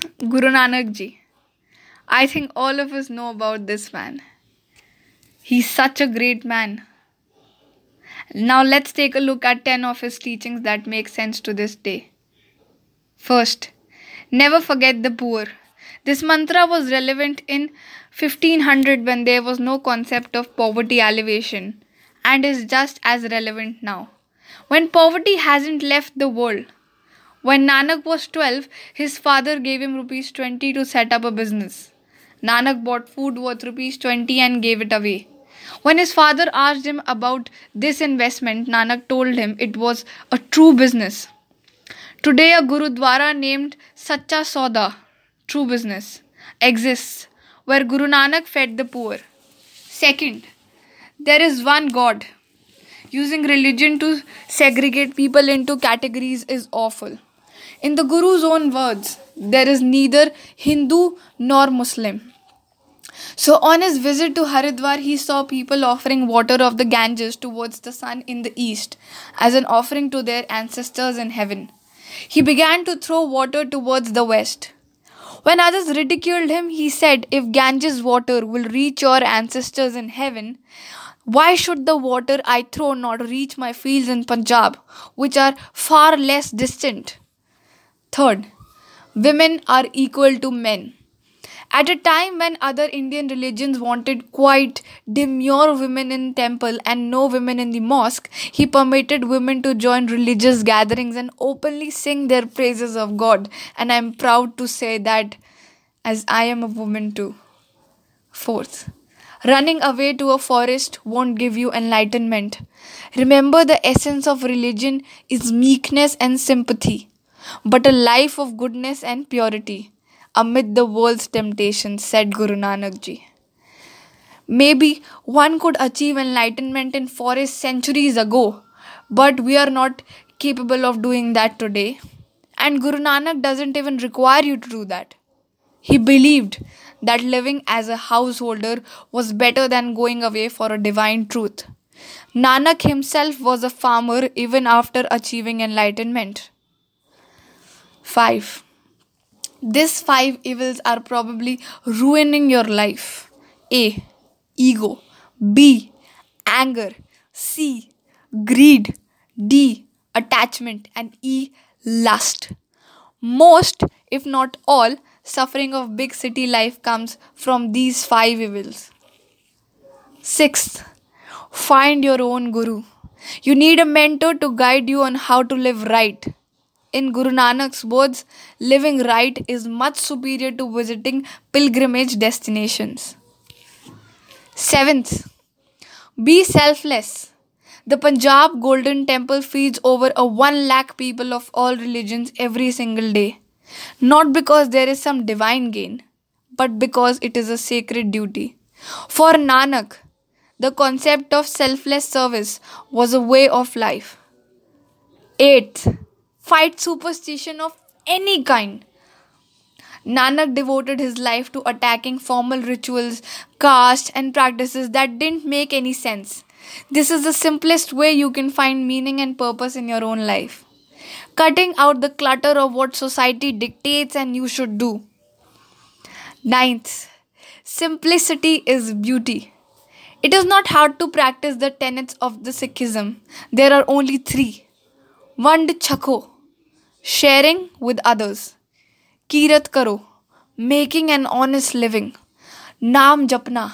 Guru Nanak Ji. I think all of us know about this man. He's such a great man. Now let's take a look at 10 of his teachings that make sense to this day. First, never forget the poor. This mantra was relevant in 1500 when there was no concept of poverty alleviation and is just as relevant now. When poverty hasn't left the world. When Nanak was 12, his father gave him rupees 20 to set up a business. Nanak bought food worth rupees 20 and gave it away. When his father asked him about this investment, Nanak told him it was a true business. Today, a Gurudwara named Sacha Sauda, true business, exists where Guru Nanak fed the poor. Second, there is one God. Using religion to segregate people into categories is awful. In the Guru's own words, there is neither Hindu nor Muslim. So, on his visit to Haridwar, he saw people offering water of the Ganges towards the sun in the east as an offering to their ancestors in heaven. He began to throw water towards the west. When others ridiculed him, he said, If Ganges water will reach your ancestors in heaven, why should the water I throw not reach my fields in Punjab, which are far less distant? Third, women are equal to men. At a time when other Indian religions wanted quite demure women in temple and no women in the mosque, he permitted women to join religious gatherings and openly sing their praises of God. And I am proud to say that as I am a woman too. Fourth, running away to a forest won't give you enlightenment. Remember the essence of religion is meekness and sympathy, but a life of goodness and purity amid the world's temptations, said Guru Nanak Ji. Maybe one could achieve enlightenment in forests centuries ago, but we are not capable of doing that today. And Guru Nanak doesn't even require you to do that. He believed that living as a householder was better than going away for a divine truth. Nanak himself was a farmer even after achieving enlightenment. 5. These five evils are probably ruining your life. A. Ego. B. Anger. C. Greed. D. Attachment. And E. Lust. Most, if not all, suffering of big city life comes from these five evils. Sixth, find your own guru. You need a mentor to guide you on how to live right. In Guru Nanak's words, living right is much superior to visiting pilgrimage destinations. Seventh, be selfless. The Punjab Golden Temple feeds over a 1 lakh people of all religions every single day. Not because there is some divine gain, but because it is a sacred duty. For Nanak, the concept of selfless service was a way of life. Eighth, fight superstition of any kind. Nanak devoted his life to attacking formal rituals, caste, and practices that didn't make any sense. This is the simplest way you can find meaning and purpose in your own life. Cutting out the clutter of what society dictates and you should do. Ninth, simplicity is beauty. It is not hard to practice the tenets of the Sikhism. There are only three. Vand chakho, sharing with others. Kirat karo, making an honest living. Naam japna,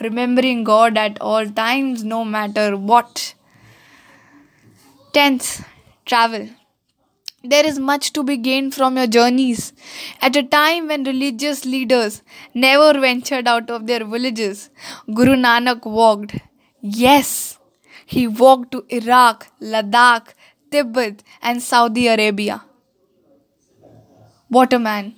remembering God at all times, no matter what. Tenth, travel. There is much to be gained from your journeys. At a time when religious leaders never ventured out of their villages, Guru Nanak walked. Yes, he walked to Iraq, Ladakh, Tibet, and Saudi Arabia. What a man!